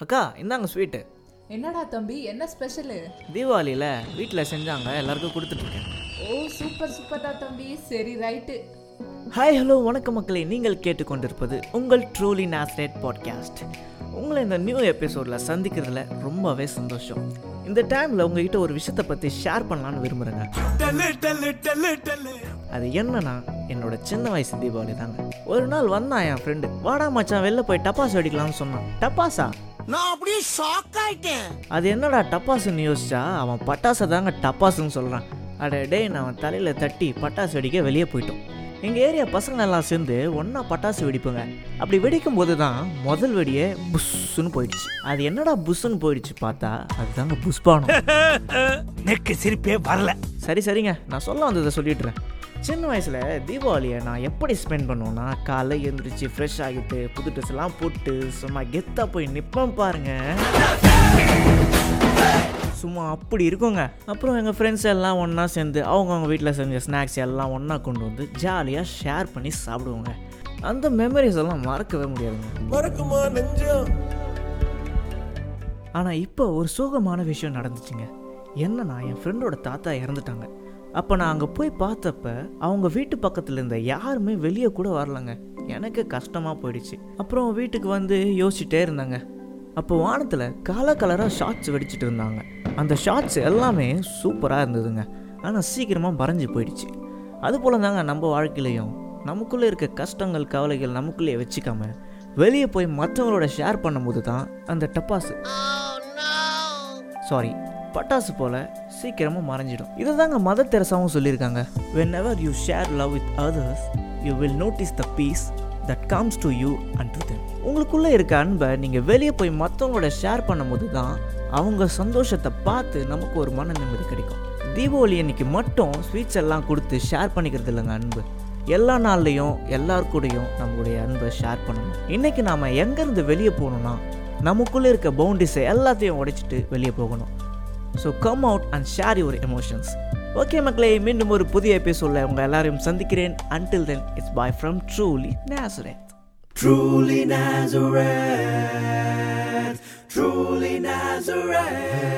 அக்கா இந்தாங்க ஸ்வீட்டு என்னடா தம்பி என்ன ஸ்பெஷலு தீபாவளியில் வீட்டில் செஞ்சாங்க எல்லாருக்கும் கொடுத்துட்ருக்கேன். ஓ சூப்பர் சூப்பர்டா தம்பி. சரி ரைட்டு ஹாய் ஹலோ வணக்கம் மக்களே. நீங்கள் கேட்டுக்கொண்டிருப்பது உங்கள் ட்ரூலி நேஸ்ரேட் பாட்காஸ்ட் உங்களை இந்த நியூ எபிசோடில் சந்திக்கிறதுல ரொம்பவே சந்தோஷம். இந்த டைமில் உங்ககிட்ட ஒரு விஷயத்தை பற்றி ஷேர் பண்ணலான்னு விரும்புகிறேங்க அது என்னன்னா என்னோட சின்ன வயசு தீபாவளி தாங்க. ஒரு நாள் வந்தான் என் ஃப்ரெண்டு வாடா மச்சான் வெளில போய் டப்பாஸ் வெடிக்கலாம்னு சொன்னான். டப்பாஸா நான் அப்படியே ஷாக் ஆயிட்டேன். அது என்னடா டப்பாசுன்னு யோசிச்சா? அவன் பட்டாசை தாங்க டப்பாசுன்னு சொல்கிறான் அட டேய் நான் அவன் தலையில் தட்டி பட்டாசு வெடிக்க வெளியே போயிட்டோம். எங்கள் ஏரியா பசங்க எல்லாம் சேர்ந்து ஒன்றா பட்டாசு வெடிப்போங்க. அப்படி வெடிக்கும் போது தான் முதல் வெடியே புஷ்ஷுன்னு போயிடுச்சு. அது என்னடா புஷ்ஷுன்னு போயிடுச்சு பார்த்தா அதுதாங்க புஷ்பானம். நெக்கு சிரிப்பே வரல. சரி சரிங்க. நான் சொல்ல வந்ததை சொல்லிடுறேன் சின்ன வயசில் தீபாவளியை நான் எப்படி ஸ்பெண்ட் பண்ணுவேன்னா காலைல எழுந்திரிச்சு ஃப்ரெஷ் ஆகிட்டு புது ட்ரெஸ் எல்லாம் போட்டு சும்மா கெத்தாக போய் நிற்பேன் பாருங்க. சும்மா அப்படி இருக்குங்க. அப்புறம் எங்கள் ஃப்ரெண்ட்ஸ் எல்லாம் ஒன்றா சேர்ந்து அவங்கவுங்க வீட்டில் செஞ்ச ஸ்நாக்ஸ் எல்லாம் ஒன்றா கொண்டு வந்து ஜாலியாக ஷேர் பண்ணி சாப்பிடுவோங்க. அந்த மெமரிஸ் எல்லாம் மறக்கவே முடியாதுங்க. மறக்குமா நெஞ்சம் ஆனால் இப்போ ஒரு சோகமான விஷயம் நடந்துச்சுங்க. என்னன்னா என் ஃப்ரெண்டோட தாத்தா இறந்துட்டாங்க. அப்போ நான் அங்கே போய் பார்த்தப்ப அவங்க வீட்டு பக்கத்தில் இருந்த யாருமே வெளியே கூட வரலங்க. எனக்கு கஷ்டமாக போயிடுச்சு. அப்புறம் வீட்டுக்கு வந்து யோசிச்சுட்டே இருந்தாங்க. அப்போ வானத்தில் கலர் கலராக ஷார்ட்ஸ் வெடிச்சிட்டு இருந்தாங்க. அந்த ஷார்ட்ஸ் எல்லாமே சூப்பராக இருந்ததுங்க. ஆனால் சீக்கிரமாக மறைஞ்சு போயிடுச்சு. அதுபோல் தாங்க நம்ம வாழ்க்கையிலையும். நமக்குள்ளே இருக்க கஷ்டங்கள் கவலைகள் நமக்குள்ளேயே வச்சுக்காம வெளியே போய் மற்றவங்களோட ஷேர் பண்ணும்போது தான் அந்த டப்பாசு. சாரி பட்டாசு போல சீக்கிரமா மறைஞ்சிடும். இதை தாங்க மத தெரசாவும் சொல்லியிருக்காங்க. Whenever you share love with others you will notice the peace that comes to you and to them உங்களுக்குள்ளே இருக்க அன்பை நீங்கள் வெளியே போய் மற்றவங்களோட ஷேர் பண்ணும்போது தான் அவங்க சந்தோஷத்தை பார்த்து நமக்கு ஒரு மன நிம்மதி கிடைக்கும். தீபாவளி அன்னைக்கு மட்டும் ஸ்வீட்ஸ் எல்லாம் கொடுத்து ஷேர் பண்ணிக்கிறது இல்லைங்க அன்பு. எல்லா நாள்லையும் எல்லாருக்கூடையும் கூடயும் நம்மளுடைய அன்பை ஷேர் பண்ணணும். இன்னைக்கு நாம் எங்கேருந்து வெளியே போகணும்னா நமக்குள்ளே இருக்க பவுண்டரிஸை எல்லாத்தையும் உடைச்சிட்டு வெளியே போகணும். So come out and share your emotions okay மக்களே மீண்டும் ஒரு புதிய எபிசோடில் உங்கள் எல்லாரையும் சந்திக்கிறேன். Until then it's bye from truly Nazareth Truly Nazareth, truly Nazareth.